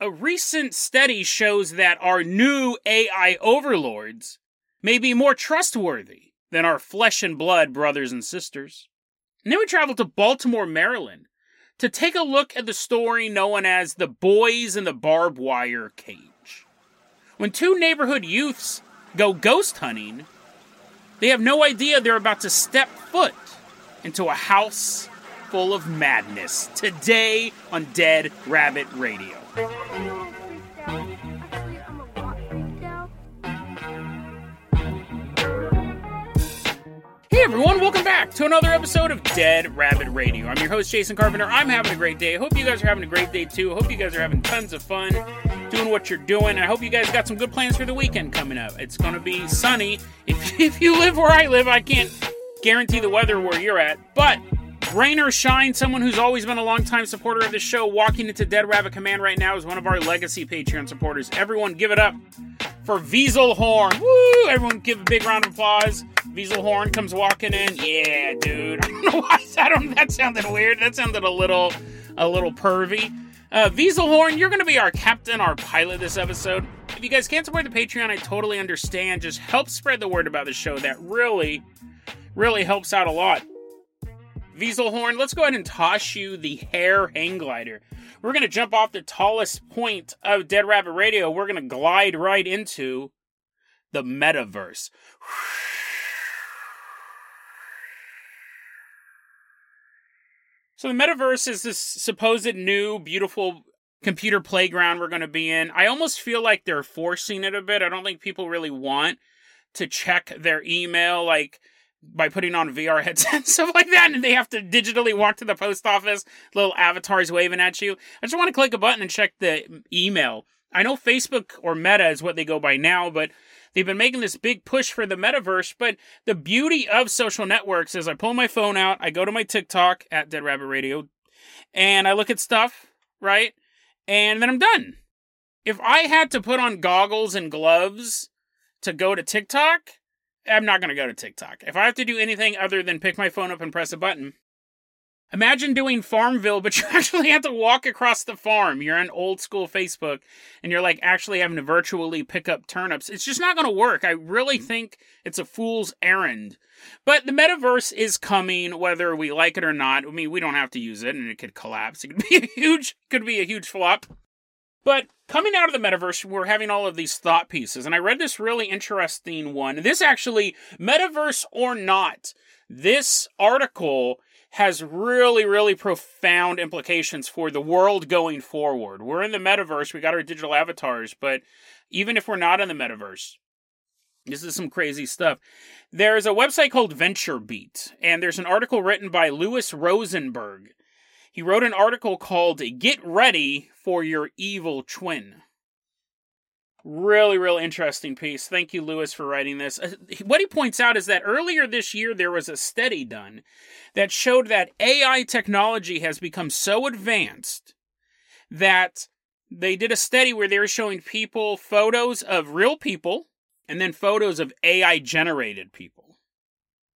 A recent study shows that our new AI overlords may be more trustworthy than our flesh and blood brothers and sisters. And then we travel to Baltimore, Maryland to take a look at the story known as The Boys in the Barbed Wire Cage. When two neighborhood youths go ghost hunting, they have no idea they're about to step foot into a house full of madness. Today on Dead Rabbit Radio. Hey everyone, welcome back to another episode of Dead Rabbit Radio. I'm your host, Jason Carpenter. I'm having a great day. Hope you guys are having a great day too. I hope you guys are having tons of fun doing what you're doing. I hope you guys got some good plans for the weekend coming up. It's going to be sunny. If, if you live where I live, I can't guarantee the weather where you're at, but Rain or shine, someone who's always been a longtime supporter of the show, walking into Dead Rabbit Command right now is one of our legacy Patreon supporters. Everyone, give it up for Wieselhorn. Woo! Everyone, give a big round of applause. Wieselhorn comes walking in. Yeah, dude. I don't know why I don't. That sounded weird. That sounded a little, a little pervy. Uh, Wieselhorn, you're going to be our captain, our pilot this episode. If you guys can't support the Patreon, I totally understand. Just help spread the word about the show. That really, really helps out a lot. Wieselhorn, let's go ahead and toss you the hair hang glider. We're going to jump off the tallest point of Dead Rabbit Radio. We're going to glide right into the metaverse. So, the metaverse is this supposed new, beautiful computer playground we're going to be in. I almost feel like they're forcing it a bit. I don't think people really want to check their email. Like, by putting on VR headsets and stuff like that, and they have to digitally walk to the post office, little avatars waving at you. I just want to click a button and check the email. I know Facebook or Meta is what they go by now, but they've been making this big push for the metaverse. But the beauty of social networks is I pull my phone out, I go to my TikTok at Dead Rabbit Radio, and I look at stuff, right? And then I'm done. If I had to put on goggles and gloves to go to TikTok, I'm not going to go to TikTok. If I have to do anything other than pick my phone up and press a button, imagine doing Farmville, but you actually have to walk across the farm. You're on old school Facebook and you're like actually having to virtually pick up turnips. It's just not going to work. I really mm. think it's a fool's errand. But the metaverse is coming, whether we like it or not. I mean, we don't have to use it, and it could collapse. It could be a huge, could be a huge flop. But coming out of the metaverse, we're having all of these thought pieces. And I read this really interesting one. This actually, metaverse or not, this article has really, really profound implications for the world going forward. We're in the metaverse, we got our digital avatars, but even if we're not in the metaverse, this is some crazy stuff. There's a website called VentureBeat, and there's an article written by Louis Rosenberg he wrote an article called Get Ready for Your Evil Twin. Really, real interesting piece. Thank you, Louis, for writing this. Uh, what he points out is that earlier this year there was a study done that showed that AI technology has become so advanced that they did a study where they were showing people photos of real people and then photos of AI generated people.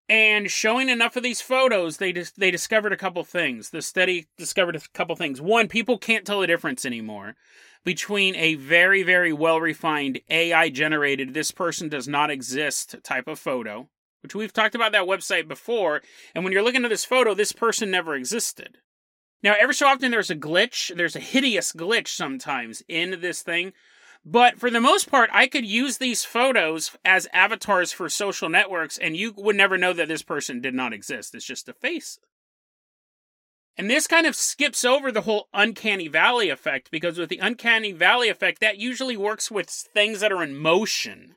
And showing enough of these photos, they they discovered a couple things. The study discovered a couple things. One, people can't tell the difference anymore between a very very well refined AI generated this person does not exist type of photo, which we've talked about that website before. And when you're looking at this photo, this person never existed. Now, every so often there's a glitch. There's a hideous glitch sometimes in this thing but for the most part, I could use these photos as avatars for social networks, and you would never know that this person did not exist. It's just a face. And this kind of skips over the whole uncanny valley effect because with the uncanny valley effect, that usually works with things that are in motion.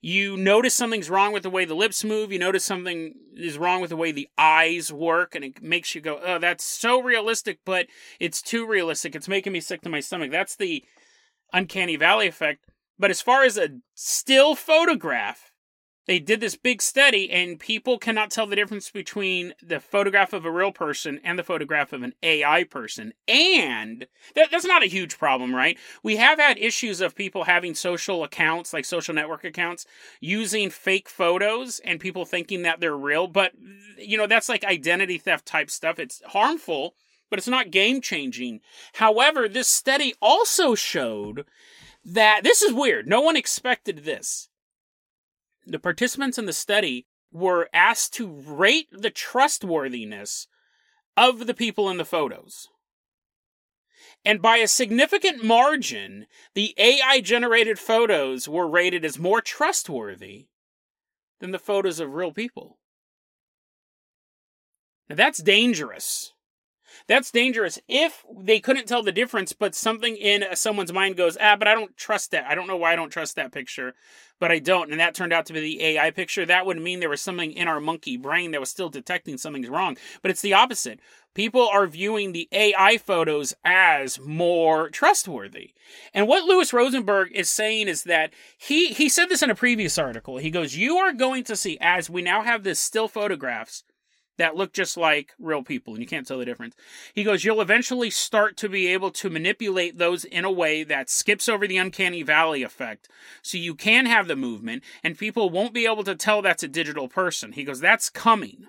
you notice something's wrong with the way the lips move, you notice something is wrong with the way the eyes work, and it makes you go, oh, that's so realistic, but it's too realistic. It's making me sick to my stomach. That's the uncanny valley effect. But as far as a still photograph, they did this big study and people cannot tell the difference between the photograph of a real person and the photograph of an AI person. And that, that's not a huge problem, right? We have had issues of people having social accounts, like social network accounts, using fake photos and people thinking that they're real. But, you know, that's like identity theft type stuff. It's harmful, but it's not game changing. However, this study also showed that this is weird. No one expected this the participants in the study were asked to rate the trustworthiness of the people in the photos. And by a significant margin, the AI generated photos were rated as more trustworthy than the photos of real people. Now that's dangerous. That's dangerous if they couldn't tell the difference, but something in someone's mind goes, ah, but I don't trust that. I don't know why I don't trust that picture, but I don't. And that turned out to be the AI picture. That would mean there was something in our monkey brain that was still detecting something's wrong. But it's the opposite. People are viewing the AI photos as more trustworthy. And what Louis Rosenberg is saying is that he, he said this in a previous article. He goes, You are going to see, as we now have this still photographs that look just like real people and you can't tell the difference. He goes, You'll eventually start to be able to manipulate those in a way that skips over the uncanny valley effect. So you can have the movement and people won't be able to tell that's a digital person. He goes, That's coming.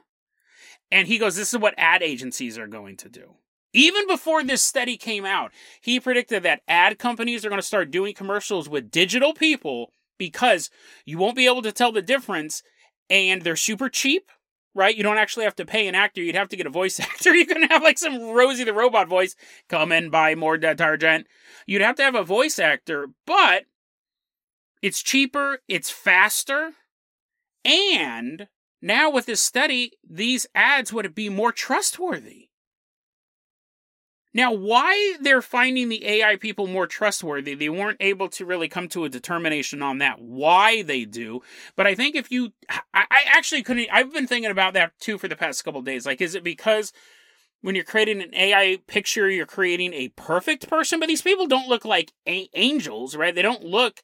And he goes, This is what ad agencies are going to do. Even before this study came out, he predicted that ad companies are going to start doing commercials with digital people because you won't be able to tell the difference and they're super cheap right? You don't actually have to pay an actor. You'd have to get a voice actor. You can have like some Rosie the Robot voice come and buy more detergent. You'd have to have a voice actor, but it's cheaper, it's faster, and now with this study, these ads would be more trustworthy. Now, why they're finding the AI people more trustworthy, they weren't able to really come to a determination on that, why they do. But I think if you, I, I actually couldn't, I've been thinking about that too for the past couple days. Like, is it because when you're creating an AI picture, you're creating a perfect person? But these people don't look like a- angels, right? They don't look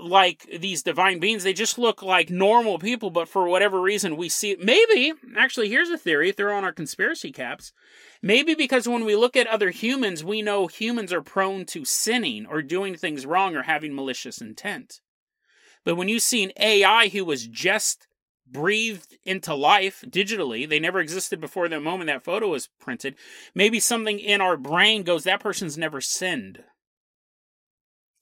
like these divine beings. They just look like normal people, but for whatever reason, we see maybe. Actually, here's a theory. Throw on our conspiracy caps. Maybe because when we look at other humans, we know humans are prone to sinning or doing things wrong or having malicious intent. But when you see an AI who was just breathed into life digitally, they never existed before the moment that photo was printed, maybe something in our brain goes, that person's never sinned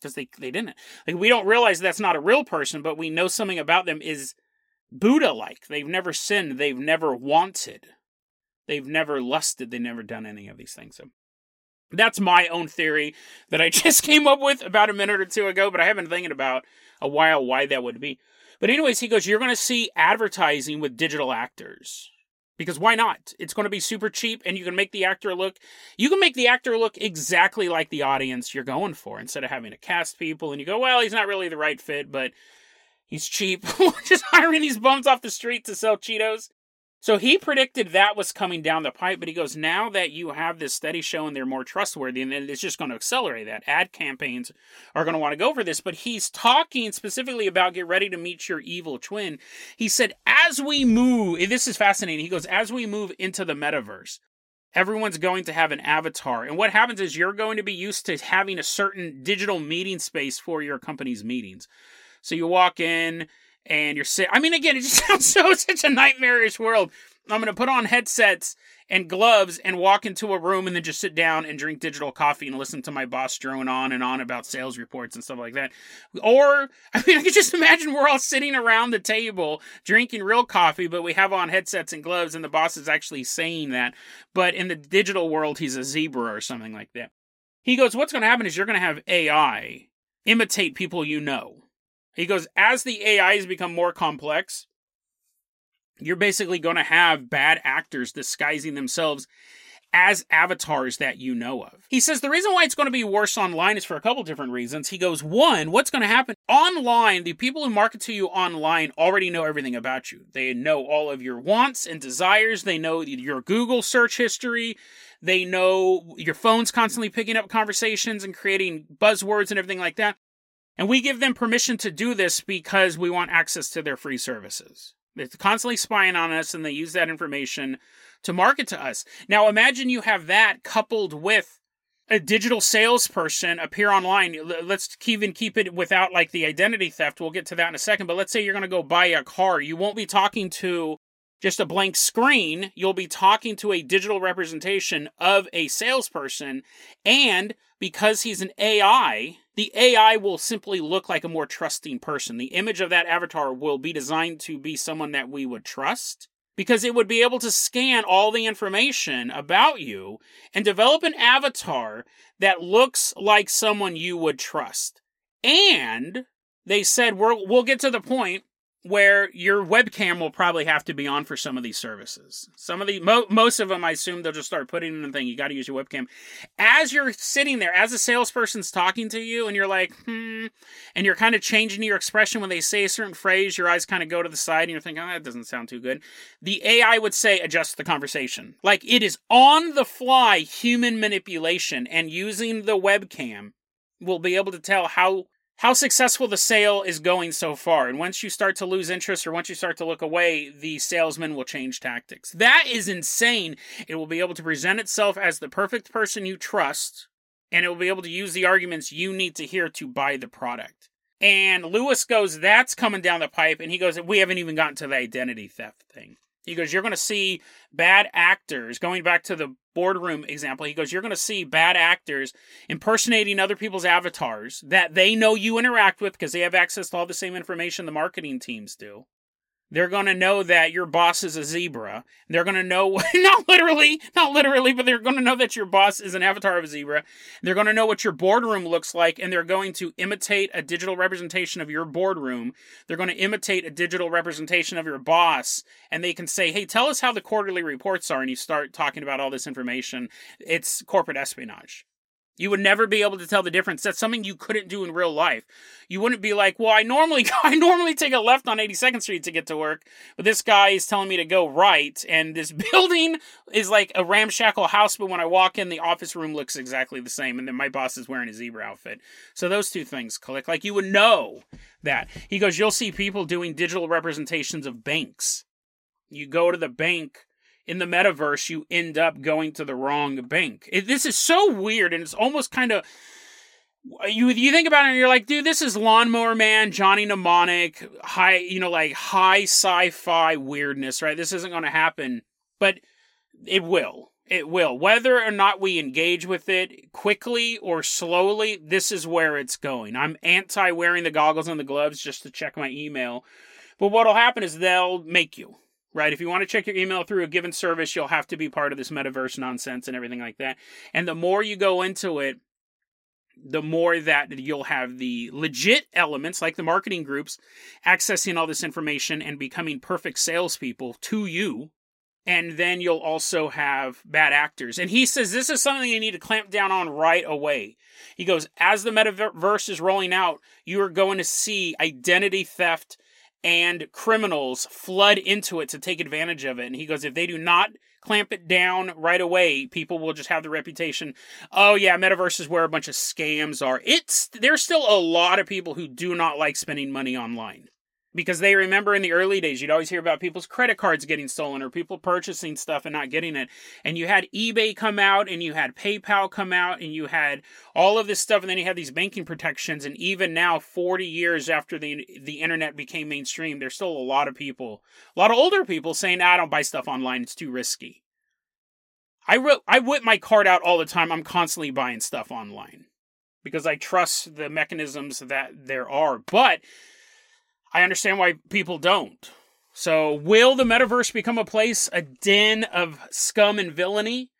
because they they didn't. Like we don't realize that's not a real person, but we know something about them is Buddha like. They've never sinned, they've never wanted. They've never lusted, they've never done any of these things. So that's my own theory that I just came up with about a minute or two ago, but I have been thinking about a while why that would be. But anyways, he goes, You're gonna see advertising with digital actors. Because why not? It's going to be super cheap and you can make the actor look you can make the actor look exactly like the audience you're going for instead of having to cast people and you go, "Well, he's not really the right fit, but he's cheap." Just hiring these bums off the street to sell Cheetos. So he predicted that was coming down the pipe, but he goes, now that you have this study showing they're more trustworthy, and it's just going to accelerate that. Ad campaigns are going to want to go for this. But he's talking specifically about get ready to meet your evil twin. He said, as we move, this is fascinating. He goes, as we move into the metaverse, everyone's going to have an avatar. And what happens is you're going to be used to having a certain digital meeting space for your company's meetings. So you walk in, and you're sick. I mean, again, it just sounds so such a nightmarish world. I'm going to put on headsets and gloves and walk into a room and then just sit down and drink digital coffee and listen to my boss drone on and on about sales reports and stuff like that. Or, I mean, I could just imagine we're all sitting around the table drinking real coffee, but we have on headsets and gloves and the boss is actually saying that. But in the digital world, he's a zebra or something like that. He goes, What's going to happen is you're going to have AI imitate people you know. He goes, as the AIs become more complex, you're basically going to have bad actors disguising themselves as avatars that you know of. He says the reason why it's going to be worse online is for a couple different reasons. He goes, one, what's going to happen online? The people who market to you online already know everything about you. They know all of your wants and desires. They know your Google search history. They know your phone's constantly picking up conversations and creating buzzwords and everything like that. And we give them permission to do this because we want access to their free services. They're constantly spying on us and they use that information to market to us. Now imagine you have that coupled with a digital salesperson appear online. Let's even keep it without like the identity theft. We'll get to that in a second. But let's say you're going to go buy a car. You won't be talking to just a blank screen. You'll be talking to a digital representation of a salesperson. And because he's an AI, the AI will simply look like a more trusting person. The image of that avatar will be designed to be someone that we would trust because it would be able to scan all the information about you and develop an avatar that looks like someone you would trust. And they said we will get to the point where your webcam will probably have to be on for some of these services. Some of the mo- most of them, I assume they'll just start putting in the thing. You got to use your webcam as you're sitting there, as a salesperson's talking to you, and you're like, hmm, and you're kind of changing your expression when they say a certain phrase. Your eyes kind of go to the side, and you're thinking, oh, that doesn't sound too good. The AI would say, adjust the conversation. Like it is on the fly human manipulation, and using the webcam will be able to tell how how successful the sale is going so far. And once you start to lose interest or once you start to look away, the salesman will change tactics. That is insane. It will be able to present itself as the perfect person you trust, and it will be able to use the arguments you need to hear to buy the product. And Louis goes, That's coming down the pipe. And he goes, We haven't even gotten to the identity theft thing. He goes, You're going to see bad actors, going back to the boardroom example, he goes, You're going to see bad actors impersonating other people's avatars that they know you interact with because they have access to all the same information the marketing teams do. They're going to know that your boss is a zebra. They're going to know, not literally, not literally, but they're going to know that your boss is an avatar of a zebra. They're going to know what your boardroom looks like, and they're going to imitate a digital representation of your boardroom. They're going to imitate a digital representation of your boss, and they can say, hey, tell us how the quarterly reports are, and you start talking about all this information. It's corporate espionage. You would never be able to tell the difference. That's something you couldn't do in real life. You wouldn't be like, "Well, I normally I normally take a left on 82nd Street to get to work, but this guy is telling me to go right, and this building is like a ramshackle house, but when I walk in, the office room looks exactly the same, and then my boss is wearing a zebra outfit." So those two things click. Like you would know that. He goes, "You'll see people doing digital representations of banks. You go to the bank in the metaverse, you end up going to the wrong bank. It, this is so weird, and it's almost kind of you you think about it and you're like, dude, this is Lawnmower Man, Johnny Mnemonic, high, you know, like high sci-fi weirdness, right? This isn't going to happen, but it will. It will. Whether or not we engage with it quickly or slowly, this is where it's going. I'm anti wearing the goggles and the gloves just to check my email. But what'll happen is they'll make you right? If you want to check your email through a given service, you'll have to be part of this metaverse nonsense and everything like that. And the more you go into it, the more that you'll have the legit elements like the marketing groups accessing all this information and becoming perfect salespeople to you. And then you'll also have bad actors. And he says this is something you need to clamp down on right away. He goes, as the metaverse is rolling out, you are going to see identity theft and criminals flood into it to take advantage of it. And he goes, if they do not clamp it down right away, people will just have the reputation, oh yeah, metaverse is where a bunch of scams are. It's there's still a lot of people who do not like spending money online because they remember in the early days you'd always hear about people's credit cards getting stolen or people purchasing stuff and not getting it. And you had ebay come out and you had paypal come out and you had all of this stuff. And then you had these banking protections. And even now 40 years after the the internet became mainstream there's still a lot of people a lot of older people saying ah, i don't buy stuff online. It's too risky. I wrote i whip my card out all the time. I'm constantly buying stuff online because i trust the mechanisms that there are. But I understand why people don't. So, will the metaverse become a place, a den of scum and villainy?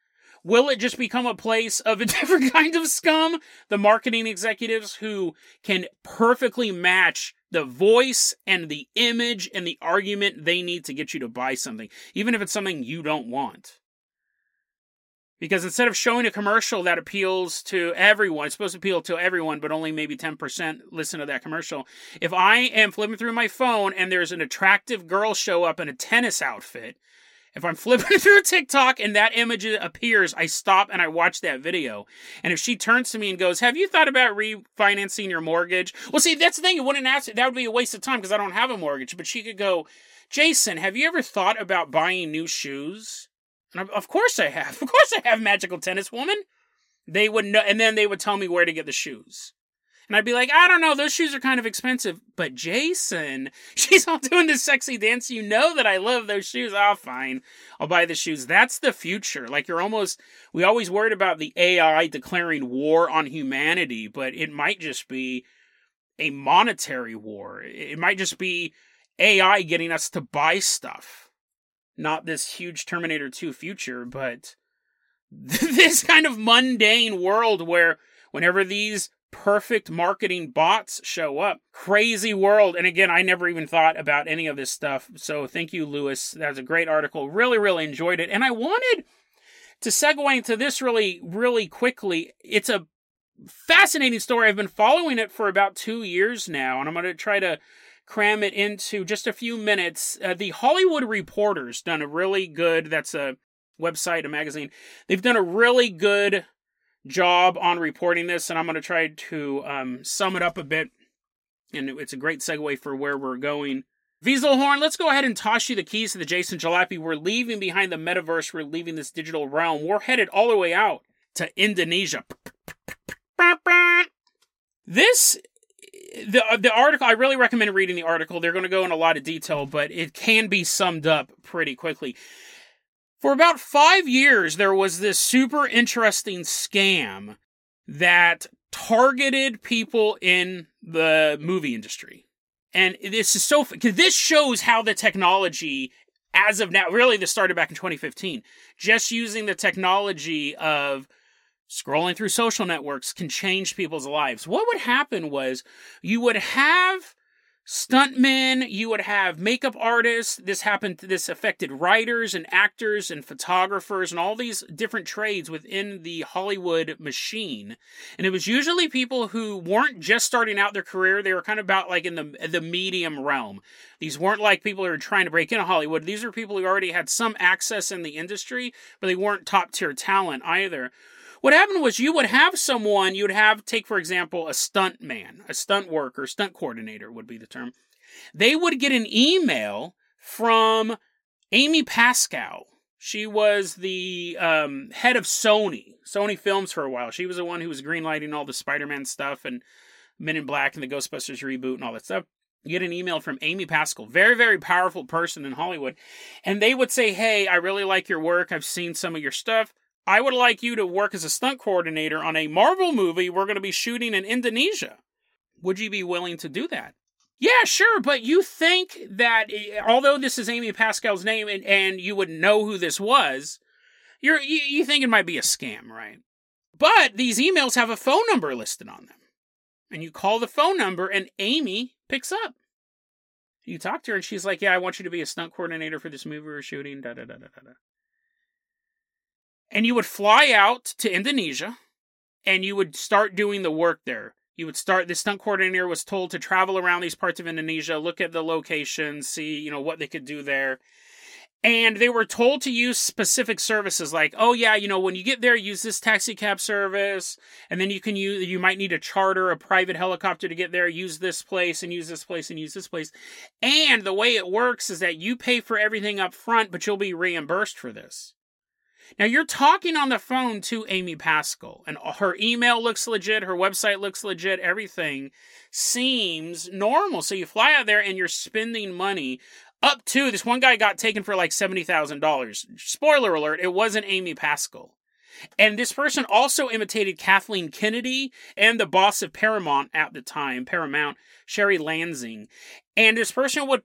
Will it just become a place of a different kind of scum? The marketing executives who can perfectly match the voice and the image and the argument they need to get you to buy something, even if it's something you don't want. Because instead of showing a commercial that appeals to everyone, it's supposed to appeal to everyone, but only maybe 10% listen to that commercial. If I am flipping through my phone and there's an attractive girl show up in a tennis outfit, if I'm flipping through TikTok and that image appears, I stop and I watch that video. And if she turns to me and goes, Have you thought about refinancing your mortgage? Well, see, that's the thing. You wouldn't ask, that would be a waste of time because I don't have a mortgage. But she could go, Jason, have you ever thought about buying new shoes? Of course I have. Of course I have, magical tennis woman. They would know, and then they would tell me where to get the shoes. And I'd be like, I don't know, those shoes are kind of expensive. But Jason, she's all doing this sexy dance. You know that I love those shoes. Oh, fine. I'll buy the shoes. That's the future. Like, you're almost, we always worried about the AI declaring war on humanity, but it might just be a monetary war. It might just be AI getting us to buy stuff. Not this huge Terminator 2 future, but this kind of mundane world where whenever these perfect marketing bots show up. Crazy world. And again, I never even thought about any of this stuff. So thank you, Louis. That was a great article. Really, really enjoyed it. And I wanted to segue into this really, really quickly. It's a fascinating story. I've been following it for about two years now, and I'm going to try to cram it into just a few minutes. Uh, the Hollywood Reporters done a really good, that's a website, a magazine. They've done a really good job on reporting this, and I'm going to try to um, sum it up a bit. And it's a great segue for where we're going. Weaselhorn, let's go ahead and toss you the keys to the Jason Jalopy. We're leaving behind the metaverse. We're leaving this digital realm. We're headed all the way out to Indonesia. This the uh, the article I really recommend reading the article. They're going to go in a lot of detail, but it can be summed up pretty quickly. For about five years, there was this super interesting scam that targeted people in the movie industry. And this is so, this shows how the technology, as of now, really this started back in 2015, just using the technology of scrolling through social networks can change people's lives. What would happen was you would have stuntmen, you would have makeup artists. This happened, this affected writers and actors and photographers and all these different trades within the Hollywood machine. And it was usually people who weren't just starting out their career, they were kind of about like in the, the medium realm. These weren't like people who were trying to break into Hollywood. These are people who already had some access in the industry, but they weren't top tier talent either. What happened was you would have someone, you'd have, take for example, a stunt man, a stunt worker, stunt coordinator would be the term. They would get an email from Amy Pascal. She was the um, head of Sony, Sony Films for a while. She was the one who was greenlighting all the Spider Man stuff and Men in Black and the Ghostbusters reboot and all that stuff. You get an email from Amy Pascal, very, very powerful person in Hollywood. And they would say, Hey, I really like your work. I've seen some of your stuff. I would like you to work as a stunt coordinator on a Marvel movie we're going to be shooting in Indonesia. Would you be willing to do that? Yeah, sure, but you think that eh, although this is Amy Pascal's name and, and you would know who this was, you're you, you think it might be a scam, right? But these emails have a phone number listed on them. And you call the phone number and Amy picks up. You talk to her and she's like, "Yeah, I want you to be a stunt coordinator for this movie we're shooting." Da da da da da and you would fly out to Indonesia and you would start doing the work there. You would start the stunt coordinator was told to travel around these parts of Indonesia, look at the locations, see, you know, what they could do there. And they were told to use specific services like, oh yeah, you know, when you get there, use this taxi cab service, and then you can use you might need a charter a private helicopter to get there, use this place and use this place and use this place. And the way it works is that you pay for everything up front, but you'll be reimbursed for this. Now you're talking on the phone to Amy Pascal, and her email looks legit, her website looks legit, everything seems normal. So you fly out there and you're spending money up to this one guy got taken for like $70,000. Spoiler alert, it wasn't Amy Pascal. And this person also imitated Kathleen Kennedy and the boss of Paramount at the time, Paramount, Sherry Lansing. And this person would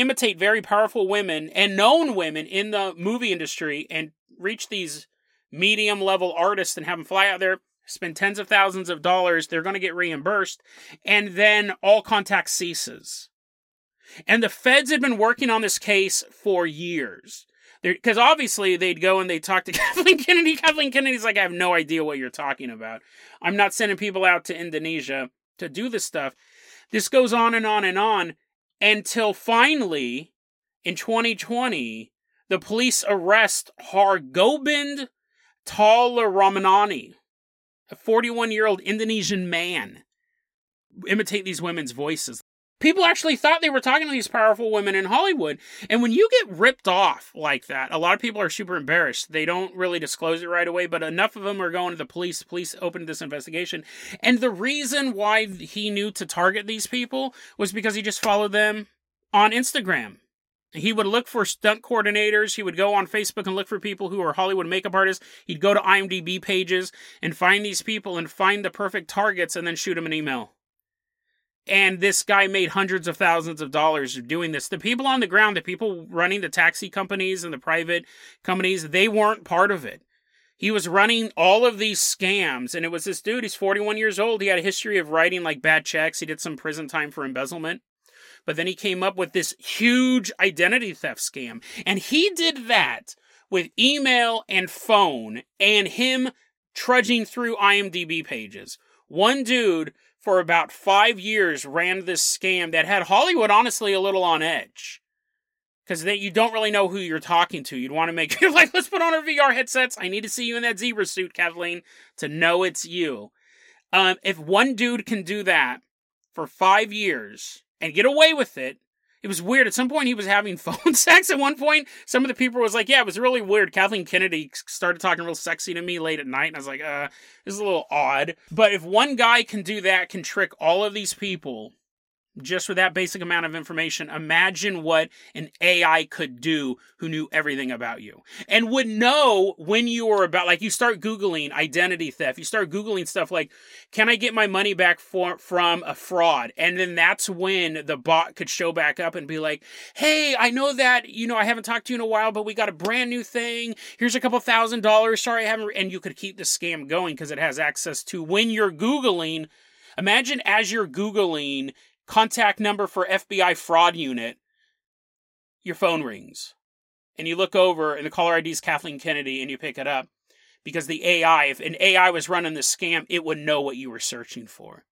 imitate very powerful women and known women in the movie industry and reach these medium level artists and have them fly out there, spend tens of thousands of dollars, they're going to get reimbursed, and then all contact ceases. And the feds had been working on this case for years. Because obviously they'd go and they'd talk to Kathleen Kennedy. Kathleen Kennedy's like, I have no idea what you're talking about. I'm not sending people out to Indonesia to do this stuff. This goes on and on and on until finally, in 2020, the police arrest Hargobind Ramanani, a 41 year old Indonesian man. Imitate these women's voices people actually thought they were talking to these powerful women in Hollywood. And when you get ripped off like that, a lot of people are super embarrassed. They don't really disclose it right away, but enough of them are going to the police. Police opened this investigation. And the reason why he knew to target these people was because he just followed them on Instagram. He would look for stunt coordinators. He would go on Facebook and look for people who are Hollywood makeup artists. He'd go to IMDb pages and find these people and find the perfect targets and then shoot them an email and this guy made hundreds of thousands of dollars doing this. The people on the ground, the people running the taxi companies and the private companies, they weren't part of it. He was running all of these scams, and it was this dude. He's 41 years old. He had a history of writing like bad checks. He did some prison time for embezzlement. But then he came up with this huge identity theft scam. And he did that with email and phone and him trudging through IMDb pages. One dude for about five years ran this scam that had Hollywood honestly a little on edge. Because that you don't really know who you're talking to. You'd want to make you're like, let's put on our VR headsets. I need to see you in that zebra suit, Kathleen, to know it's you. Um, if one dude can do that for five years and get away with it, it was weird. At some point, he was having phone sex. At one point, some of the people was like, "Yeah, it was really weird." Kathleen Kennedy started talking real sexy to me late at night, and I was like, "Uh, this is a little odd." But if one guy can do that, can trick all of these people just with that basic amount of information, imagine what an AI could do who knew everything about you and would know when you were about, like, you start Googling identity theft, you start Googling stuff like, can I get my money back for, from a fraud? And then that's when the bot could show back up and be like, hey, I know that, you know, I haven't talked to you in a while, but we got a brand new thing. Here's a couple thousand dollars. Sorry, I haven't. And you could keep the scam going because it has access to when you're Googling. Imagine as you're Googling, contact number for FBI fraud unit, your phone rings. And you look over and the caller ID is Kathleen Kennedy and you pick it up because the AI, if an AI was running the scam, it would know what you were searching for.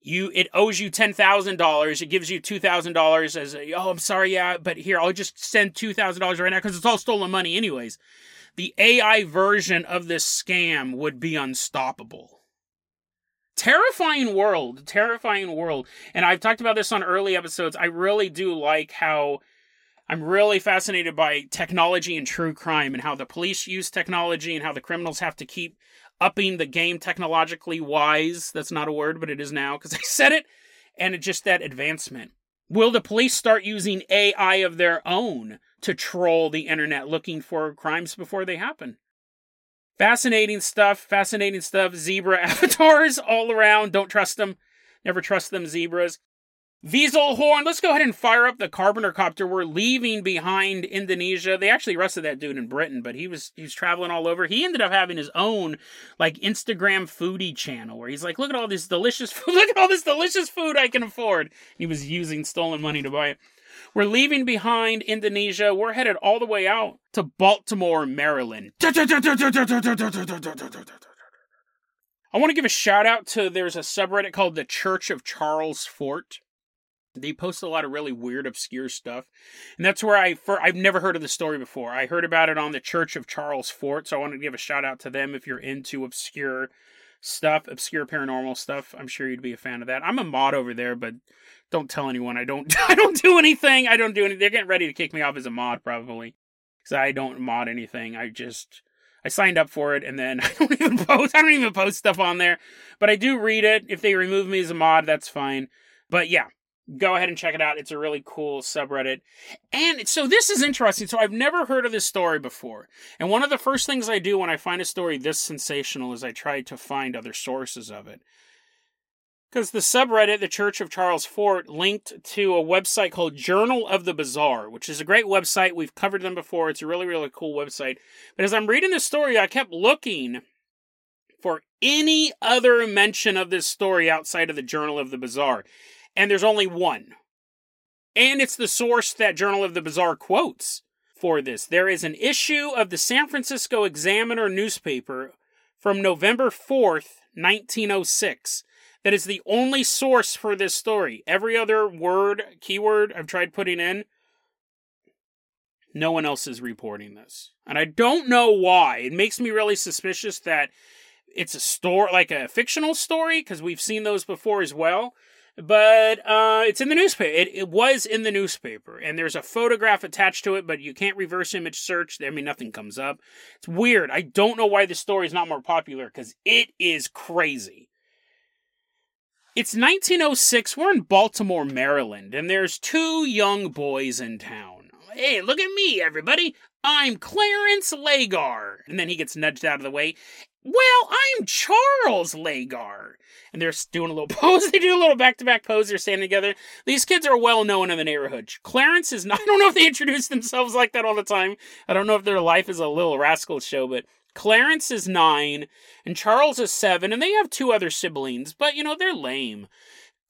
You it owes you ten thousand dollars. It gives you two thousand dollars as a, oh I'm sorry yeah, but here I'll just send two thousand dollars right now because it's all stolen money anyways. The AI version of this scam would be unstoppable terrifying world, terrifying world. And I've talked about this on early episodes. I really do like how I'm really fascinated by technology and true crime and how the police use technology and how the criminals have to keep upping the game technologically wise. That's not a word, but it is now because I said it. And it's just that advancement. Will the police start using AI of their own to troll the internet looking for crimes before they happen? Fascinating stuff. Fascinating stuff. Zebra avatars all around. Don't trust them. Never trust them, zebras. Weselhorn. Let's go ahead and fire up the Carpenter copter. We're leaving behind Indonesia. They actually arrested that dude in Britain, but he was he was traveling all over. He ended up having his own like Instagram foodie channel where he's like, look at all this delicious food. Look at all this delicious food I can afford. He was using stolen money to buy it. We're leaving behind Indonesia. We're headed all the way out to Baltimore, Maryland. I want to give a shout out to there's a subreddit called the Church of Charles Fort. They post a lot of really weird, obscure stuff, and that's where I for I've never heard of the story before. I heard about it on the Church of Charles Fort, so I want to give a shout out to them if you're into obscure stuff, obscure paranormal stuff. I'm sure you'd be a fan of that. I'm a mod over there, but don't tell anyone. I don't. I don't do anything. I don't do anything. They're getting ready to kick me off as a mod probably, because I don't mod anything. I just I signed up for it and then I don't even post. I don't even post stuff on there, but I do read it. If they remove me as a mod, that's fine. But yeah, go ahead and check it out. It's a really cool subreddit. And so this is interesting. So I've never heard of this story before. And one of the first things I do when I find a story this sensational is I try to find other sources of it. Because the subreddit, the Church of Charles Fort, linked to a website called Journal of the Bizarre, which is a great website. We've covered them before. It's a really, really cool website. But as I'm reading this story, I kept looking for any other mention of this story outside of the Journal of the Bizarre. And there's only one. And it's the source that Journal of the Bizarre quotes. for this. There is an issue of the San Francisco Examiner newspaper from November 4th, 1906. That is the only source for this story. Every other word, keyword I've tried putting in, no one else is reporting this. And I don't know why. It makes me really suspicious that it's a story, like a fictional story, because we've seen those before as well. But uh, it's in the newspaper. It, it was in the newspaper, and there's a photograph attached to it, but you can't reverse image search. I mean, nothing comes up. It's weird. I don't know why the story is not more popular because it is crazy. It's 1906. We're in Baltimore, Maryland, and there's two young boys in town. Hey, look at me, everybody. I'm Clarence Lagar. And then he gets nudged out of the way. Well, I'm Charles Lagar. And they're doing a little pose. They do a little back to back pose. They're standing together. These kids are well known in the neighborhood. Clarence is not, I don't know if they introduce themselves like that all the time. I don't know if their life is a little rascal show, but Clarence is nine and Charles is seven, and they have two other siblings, but you know, they're lame.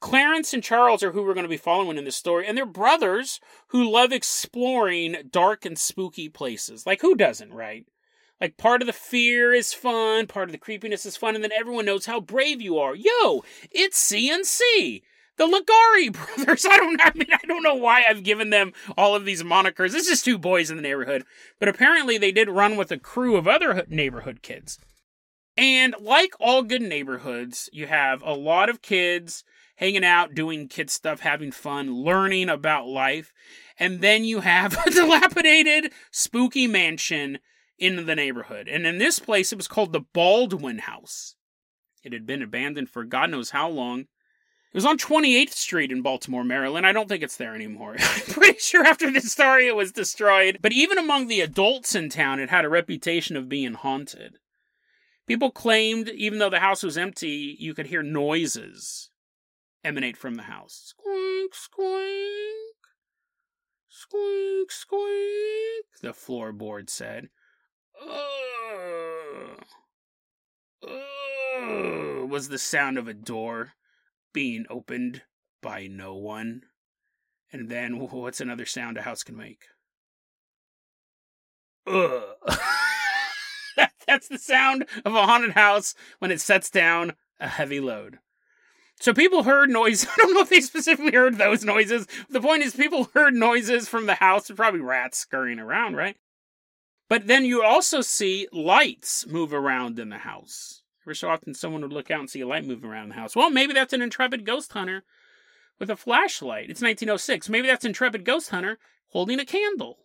Clarence and Charles are who we're going to be following in this story, and they're brothers who love exploring dark and spooky places. Like, who doesn't, right? Like, part of the fear is fun, part of the creepiness is fun, and then everyone knows how brave you are. Yo, it's CNC! The Ligari brothers. I don't I mean I don't know why I've given them all of these monikers. This is two boys in the neighborhood. But apparently they did run with a crew of other neighborhood kids. And like all good neighborhoods, you have a lot of kids hanging out, doing kid stuff, having fun, learning about life. And then you have a dilapidated, spooky mansion in the neighborhood. And in this place, it was called the Baldwin House. It had been abandoned for God knows how long. It was on 28th Street in Baltimore, Maryland. I don't think it's there anymore. I'm pretty sure after this story it was destroyed. But even among the adults in town, it had a reputation of being haunted. People claimed, even though the house was empty, you could hear noises emanate from the house. Squeak, squeak. Squeak, squeak, the floorboard said. Ugh. Ugh, was the sound of a door being opened by no one. And then, what's another sound a house can make? Ugh. That's the sound of a haunted house when it sets down a heavy load. So people heard noise. I don't know if they specifically heard those noises. The point is, people heard noises from the house. Probably rats scurrying around, right? But then you also see lights move around in the house. So often, someone would look out and see a light moving around the house. Well, maybe that's an intrepid ghost hunter with a flashlight. It's 1906. Maybe that's intrepid ghost hunter holding a candle.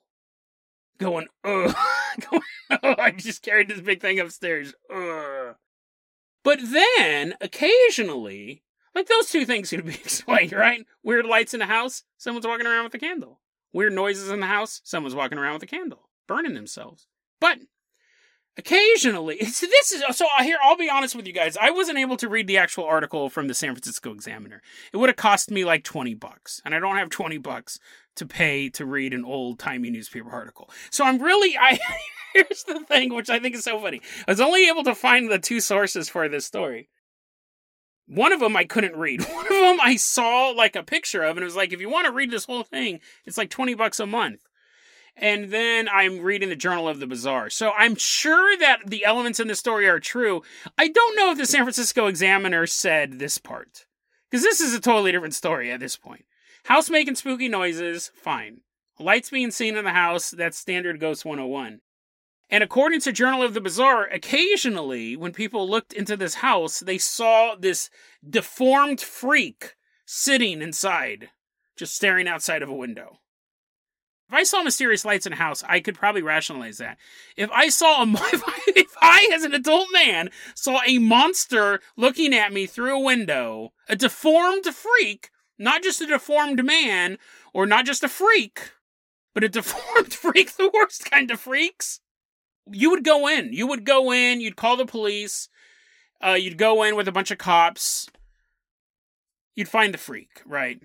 Going, ugh. going, oh, I just carried this big thing upstairs. Ugh. But then, occasionally, like those two things could be explained, right? Weird lights in the house, someone's walking around with a candle. Weird noises in the house, someone's walking around with a candle, burning themselves. But occasionally, so this is so here. I'll be honest with you guys. I wasn't able to read the actual article from the San Francisco Examiner. It would have cost me like twenty bucks, and I don't have twenty bucks to pay to read an old timey newspaper article. So I'm really I. here's the thing, which I think is so funny. I was only able to find the two sources for this story. One of them I couldn't read. One of them I saw like a picture of, and it was like, if you want to read this whole thing, it's like 20 bucks a month. And then I'm reading the Journal of the Bizarre. So I'm sure that the elements in the story are true. I don't know if the San Francisco Examiner said this part. Because this is a totally different story at this point. House making spooky noises, fine. Lights being seen in the house, that's standard Ghost 101. And according to Journal of the Bizarre, occasionally when people looked into this house, they saw this deformed freak sitting inside, just staring outside of a window. If I saw mysterious lights in a house, I could probably rationalize that. If I saw a, if I, if I, as an adult man, saw a monster looking at me through a window, a deformed freak, not just a deformed man, or not just a freak, but a deformed freak, the worst kind of freaks, you would go in. You would go in. You'd call the police. Uh, you'd go in with a bunch of cops. You'd find the freak, right?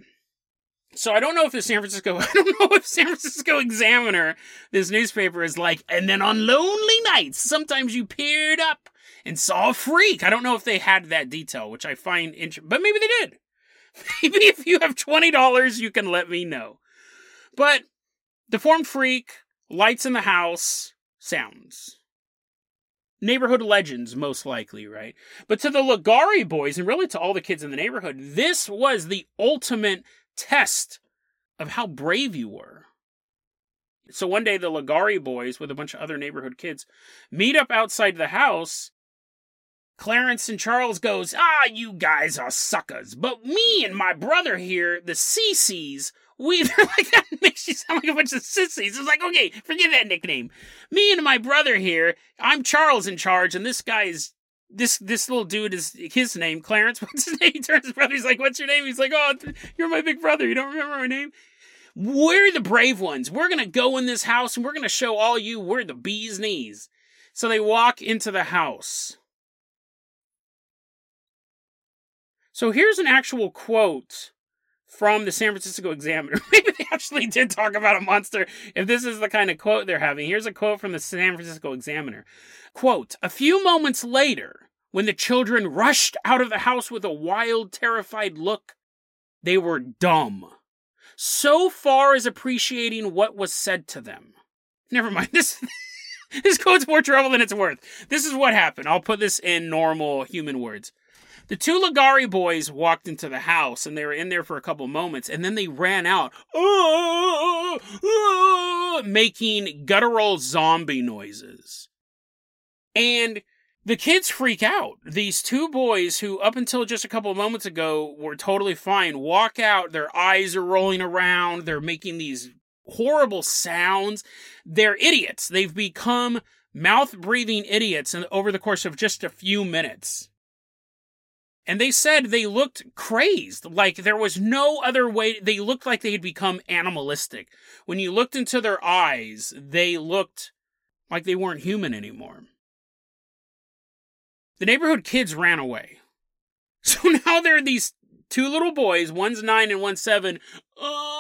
So I don't know if the San Francisco, I don't know if San Francisco Examiner, this newspaper, is like, and then on lonely nights, sometimes you peered up and saw a freak. I don't know if they had that detail, which I find interesting, but maybe they did. Maybe if you have twenty dollars, you can let me know. But deformed freak, lights in the house, sounds. Neighborhood legends, most likely, right? But to the Ligari boys, and really to all the kids in the neighborhood, this was the ultimate test of how brave you were. So one day, the Ligari boys, with a bunch of other neighborhood kids, meet up outside the house. Clarence and Charles goes, Ah, you guys are suckers. But me and my brother here, the CCs, we like that makes you sound like a bunch of sissies. It's like, okay, forget that nickname. Me and my brother here, I'm Charles in charge, and this guy is this this little dude is his name, Clarence. What's his name? He turns his brother. He's like, "What's your name?" He's like, "Oh, you're my big brother. You don't remember my name?" We're the brave ones. We're gonna go in this house and we're gonna show all you we're the bee's knees. So they walk into the house. So here's an actual quote from the San Francisco Examiner. Maybe they actually did talk about a monster if this is the kind of quote they're having. Here's a quote from the San Francisco Examiner. Quote, a few moments later, when the children rushed out of the house with a wild, terrified look, they were dumb. So far as appreciating what was said to them. Never mind. This this quote's more trouble than it's worth. This is what happened. I'll put this in normal human words. The two Ligari boys walked into the house and they were in there for a couple moments and then they ran out, "Ah, ah," making guttural zombie noises. And the kids freak out. These two boys, who up until just a couple of moments ago were totally fine, walk out. Their eyes are rolling around. They're making these horrible sounds. They're idiots. They've become mouth breathing idiots over the course of just a few minutes. And they said they looked crazed. Like there was no other way. They looked like they had become animalistic. When you looked into their eyes, they looked like they weren't human anymore. The neighborhood kids ran away. So now there are these two little boys, one's nine and one's seven. Oh,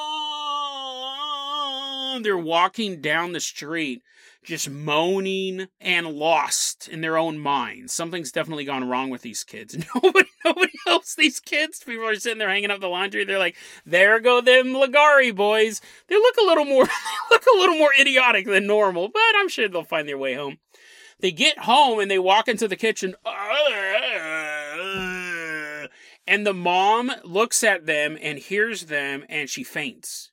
they're walking down the street just moaning and lost in their own minds. Something's definitely gone wrong with these kids. Nobody, nobody helps these kids. People are sitting there hanging up the laundry. They're like, "There go them Ligari boys." They look a little more, look a little more idiotic than normal, but I'm sure they'll find their way home. They get home and they walk into the kitchen. And the mom looks at them and hears them and she faints.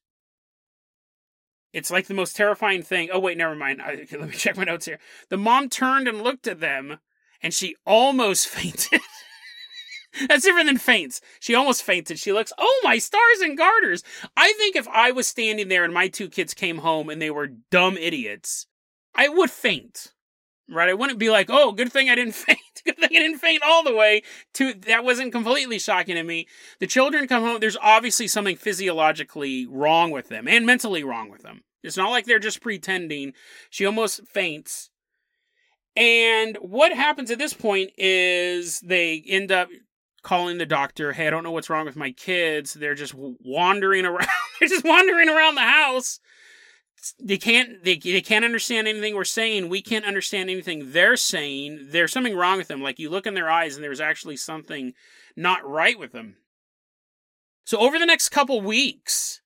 It's like the most terrifying thing. Oh, wait, never mind. I, let me check my notes here. The mom turned and looked at them, and she almost fainted. That's different than faints. She almost fainted. She looks, oh, my stars and garters. I think if I was standing there and my two kids came home and they were dumb idiots, I would faint. Right? I wouldn't be like, oh, good thing I didn't faint. Good thing I didn't faint all the way. To that wasn't completely shocking to me. The children come home. There's obviously something physiologically wrong with them and mentally wrong with them. It's not like they're just pretending. She almost faints. And what happens at this point is they end up calling the doctor, "Hey, I don't know what's wrong with my kids. They're just wandering around. they're just wandering around the house. They can't they, they can't understand anything we're saying. We can't understand anything they're saying. There's something wrong with them. Like you look in their eyes and there's actually something not right with them." So over the next couple weeks,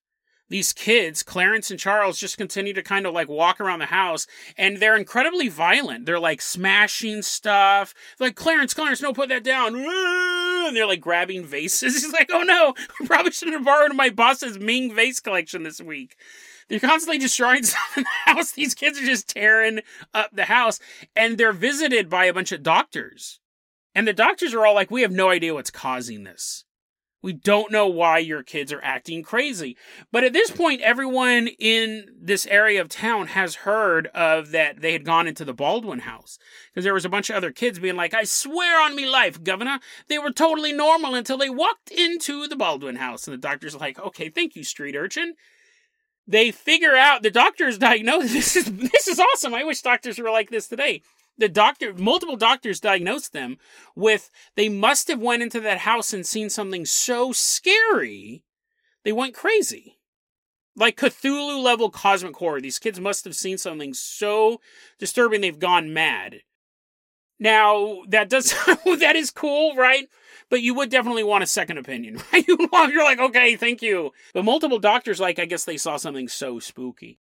these kids, Clarence and Charles, just continue to kind of like walk around the house and they're incredibly violent. They're like smashing stuff. Like, Clarence, Clarence, no, put that down. And they're like grabbing vases. He's like, oh no, probably shouldn't have borrowed my boss's Ming vase collection this week. They're constantly destroying the house. These kids are just tearing up the house and they're visited by a bunch of doctors. And the doctors are all like, we have no idea what's causing this. We don't know why your kids are acting crazy. But at this point, everyone in this area of town has heard of that they had gone into the Baldwin house. Because there was a bunch of other kids being like, I swear on me life, Governor, they were totally normal until they walked into the Baldwin house. And the doctor's are like, okay, thank you, street urchin. They figure out the doctor's diagnosed. This is this is awesome. I wish doctors were like this today the doctor multiple doctors diagnosed them with they must have went into that house and seen something so scary they went crazy like cthulhu level cosmic horror these kids must have seen something so disturbing they've gone mad now that does that is cool right but you would definitely want a second opinion right you're like okay thank you but multiple doctors like i guess they saw something so spooky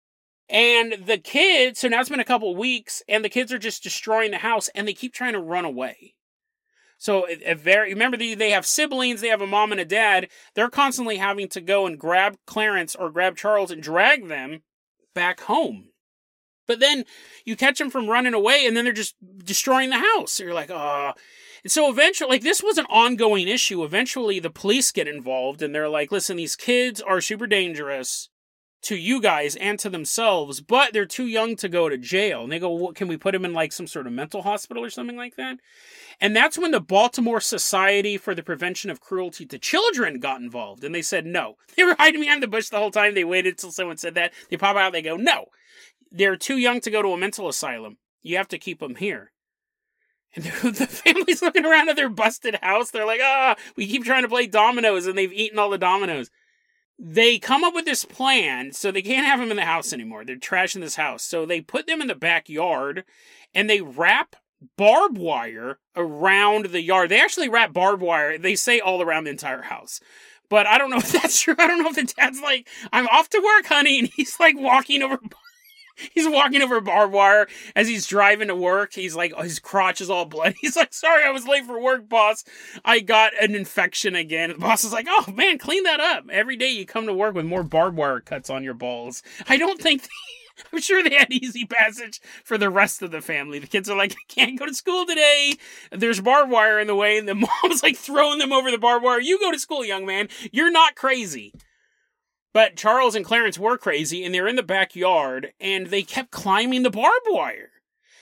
And the kids, so now it's been a couple weeks, and the kids are just destroying the house, and they keep trying to run away. So a very remember they have siblings, they have a mom and a dad. They're constantly having to go and grab Clarence or grab Charles and drag them back home. But then you catch them from running away, and then they're just destroying the house. You're like, oh. And so eventually, like this was an ongoing issue. Eventually, the police get involved, and they're like, listen, these kids are super dangerous to you guys and to themselves, but they're too young to go to jail. And they go, well, can we put them in like some sort of mental hospital or something like that? And that's when the Baltimore Society for the Prevention of Cruelty to Children got involved. And they said no. They were hiding behind the bush the whole time. They waited until someone said that. They pop out, they go, no. They're too young to go to a mental asylum. You have to keep them here. And the family's looking around at their busted house. They're like, ah, we keep trying to play dominoes and they've eaten all the dominoes they come up with this plan so they can't have them in the house anymore. They're trashing this house. So they put them in the backyard and they wrap barbed wire around the yard. They actually wrap barbed wire, they say all around the entire house. But I don't know if that's true. I don't know if the dad's like, I'm off to work, honey. And he's like walking over he's walking over barbed wire as he's driving to work. He's like, oh, his crotch is all bloody. He's like, sorry, I was late for work, boss. I got an infection again. The boss is like, oh man, clean that up. Every day you come to work with more barbed wire cuts on your balls. I don't think. I'm sure they had easy passage for the rest of the family. The kids are like, I can't go to school today. There's barbed wire in the way, and the mom's like throwing them over the barbed wire. You go to school, young man. You're not crazy. But Charles and Clarence were crazy and they're in the backyard and they kept climbing the barbed wire.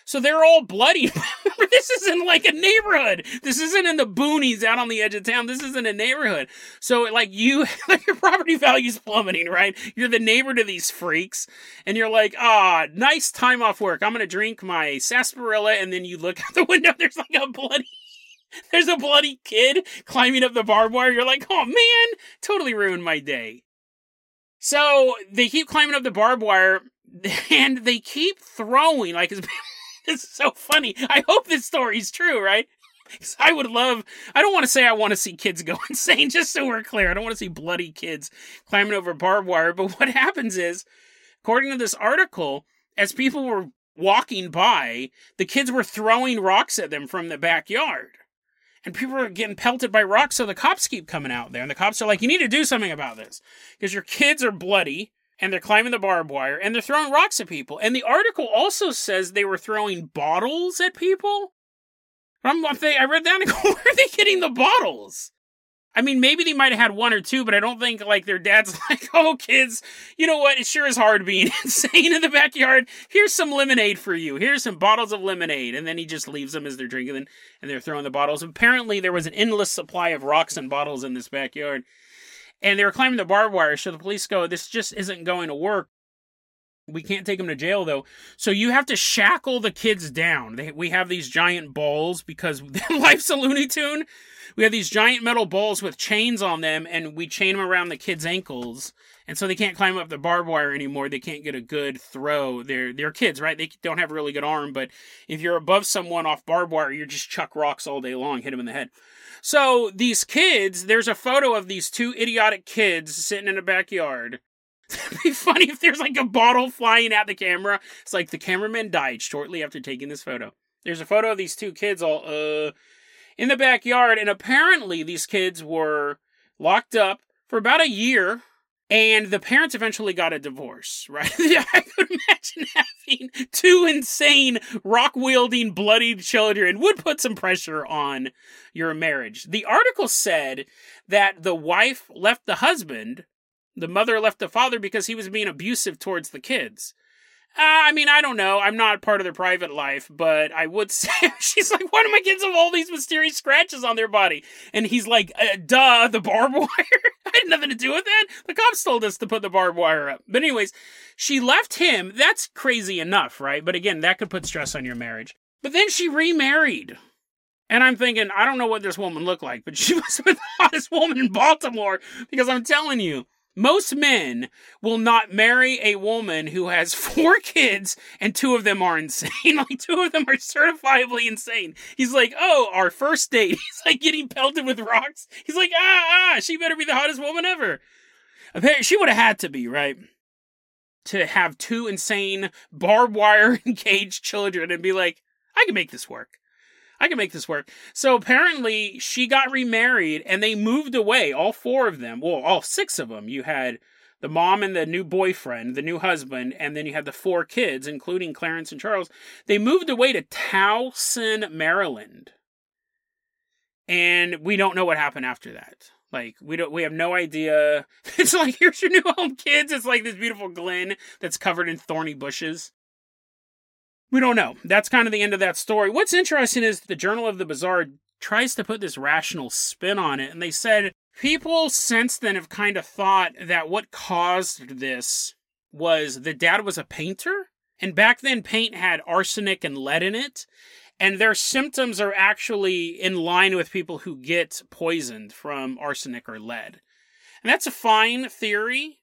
So they're all bloody. this isn't like a neighborhood. This isn't in the boonies out on the edge of town. This isn't a neighborhood. So like you, your property value's plummeting, right? You're the neighbor to these freaks, and you're like, ah, nice time off work. I'm gonna drink my sarsaparilla, and then you look out the window. There's like a bloody. There's a bloody kid climbing up the barbed wire. You're like, oh man, totally ruined my day. So they keep climbing up the barbed wire and they keep throwing. Like, it's, so funny. I hope this story's true, right? Because I would love, I don't want to say I want to see kids go insane, just so we're clear. I don't want to see bloody kids climbing over barbed wire. But what happens is, according to this article, as people were walking by, the kids were throwing rocks at them from the backyard and people are getting pelted by rocks. So the cops keep coming out there, and the cops are like, "You need to do something about this because your kids are bloody." And they're climbing the barbed wire and they're throwing rocks at people. And the article also says they were throwing bottles at people. I'm, I read that and go, where are they getting the bottles? I mean, maybe they might have had one or two, but I don't think like their dad's like, oh, kids, you know what? It sure is hard being insane in the backyard. Here's some lemonade for you. Here's some bottles of lemonade. And then he just leaves them as they're drinking and they're throwing the bottles. Apparently, there was an endless supply of rocks and bottles in this backyard. And they were climbing the barbed wire. So the police go, this just isn't going to work. We can't take them to jail though. So you have to shackle the kids down. They, we have these giant balls because life's a Looney Tune. We have these giant metal balls with chains on them and we chain them around the kids' ankles. And so they can't climb up the barbed wire anymore. They can't get a good throw. They're they're kids, right? They don't have a really good arm, but if you're above someone off barbed wire, you're just chuck rocks all day long, hit them in the head. So these kids, there's a photo of these two idiotic kids sitting in a backyard It'd be funny if there's like a bottle flying at the camera. It's like the cameraman died shortly after taking this photo. There's a photo of these two kids all uh in the backyard, and apparently these kids were locked up for about a year, and the parents eventually got a divorce, right? I could imagine having two insane, rock wielding, bloodied children would put some pressure on your marriage. The article said that the wife left the husband the mother left the father because he was being abusive towards the kids. Uh, I mean, I don't know. I'm not part of their private life, but I would say she's like, why do my kids have all these mysterious scratches on their body? And he's like, uh, duh, the barbed wire. I had nothing to do with that. The cops told us to put the barbed wire up. But anyways, she left him. That's crazy enough, right? But again, that could put stress on your marriage. But then she remarried. And I'm thinking, I don't know what this woman looked like, but she was the hottest woman in Baltimore because I'm telling you, most men will not marry a woman who has four kids and two of them are insane. like two of them are certifiably insane. He's like, oh, our first date. He's like getting pelted with rocks. He's like, ah, ah, she better be the hottest woman ever. She would have had to be, right? to have two insane barbed wire engaged children and be like, I can make this work. I can make this work. So apparently she got remarried and they moved away, all four of them. Well, all six of them. You had the mom and the new boyfriend, the new husband, and then you had the four kids, including Clarence and Charles. They moved away to Towson, Maryland. And we don't know what happened after that. Like we don't we have no idea. It's like here's your new home kids. It's like this beautiful glen that's covered in thorny bushes. We don't know. That's kind of the end of that story. What's interesting is the Journal of the Bizarre tries to put this rational spin on it, and they said people since then have kind of thought that what caused this was the dad was a painter, and back then paint had arsenic and lead in it, and their symptoms are actually in line with people who get poisoned from arsenic or lead. And that's a fine theory,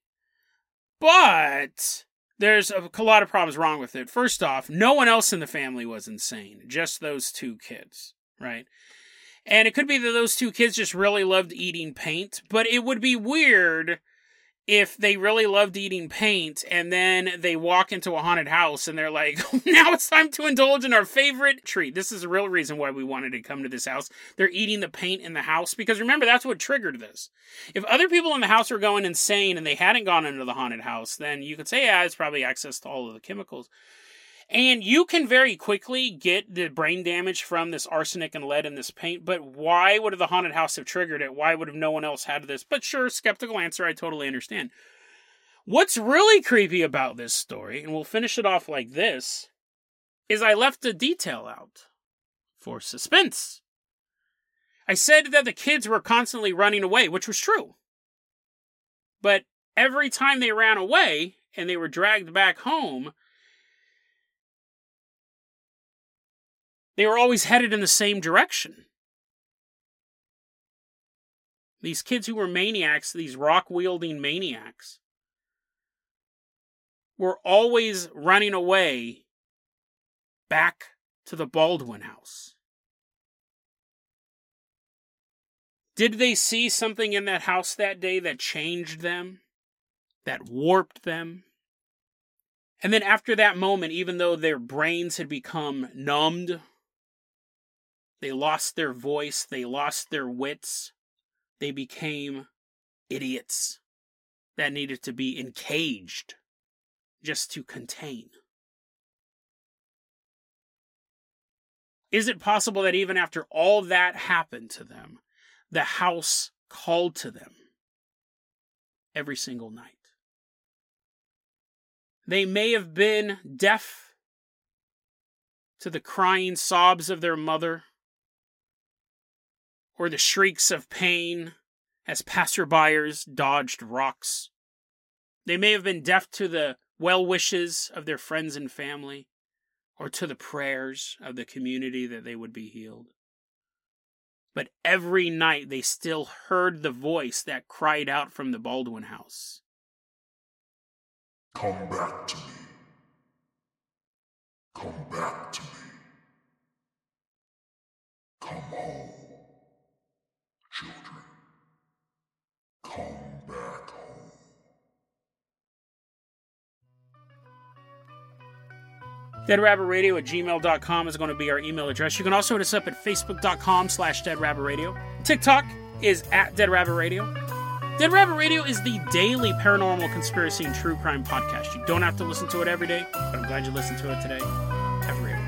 but there's a, a lot of problems wrong with it. First off, no one else in the family was insane, just those two kids, right? And it could be that those two kids just really loved eating paint, but it would be weird if they really loved eating paint and then they walk into a haunted house and they're like, now it's time to indulge in our favorite treat. This is the real reason why we wanted to come to this house. They're eating the paint in the house because remember, that's what triggered this. If other people in the house were going insane and they hadn't gone into the haunted house, then you could say, yeah, it's probably access to all of the chemicals. And you can very quickly get the brain damage from this arsenic and lead in this paint, but why would the haunted house have triggered it? Why would have no one else had this? But sure, skeptical answer, I totally understand. What's really creepy about this story, and we'll finish it off like this, is I left a detail out for suspense. I said that the kids were constantly running away, which was true. But every time they ran away and they were dragged back home, They were always headed in the same direction. These kids who were maniacs, these rock wielding maniacs, were always running away back to the Baldwin house. Did they see something in that house that day that changed them, that warped them? And then after that moment, even though their brains had become numbed they lost their voice, they lost their wits, they became idiots that needed to be encaged just to contain. Is it possible that even after all that happened to them, the house called to them every single night? They may have been deaf to the crying sobs of their mother or the shrieks of pain as passerbyers dodged rocks. They may have been deaf to the well wishes of their friends and family, or to the prayers of the community that they would be healed. But every night they still heard the voice that cried out from the Baldwin house Come back to me. Come back to me. Come home Come back home. DeadRabbitRadio at gmail.com is going to be our email address. You can also hit us up at facebook.com slash deadrabbitradio. TikTok is at Dead Rabbit Radio. Dead Rabbit Radio is the daily paranormal conspiracy and true crime podcast. You don't have to listen to it every day, but I'm glad you listened to it today. One.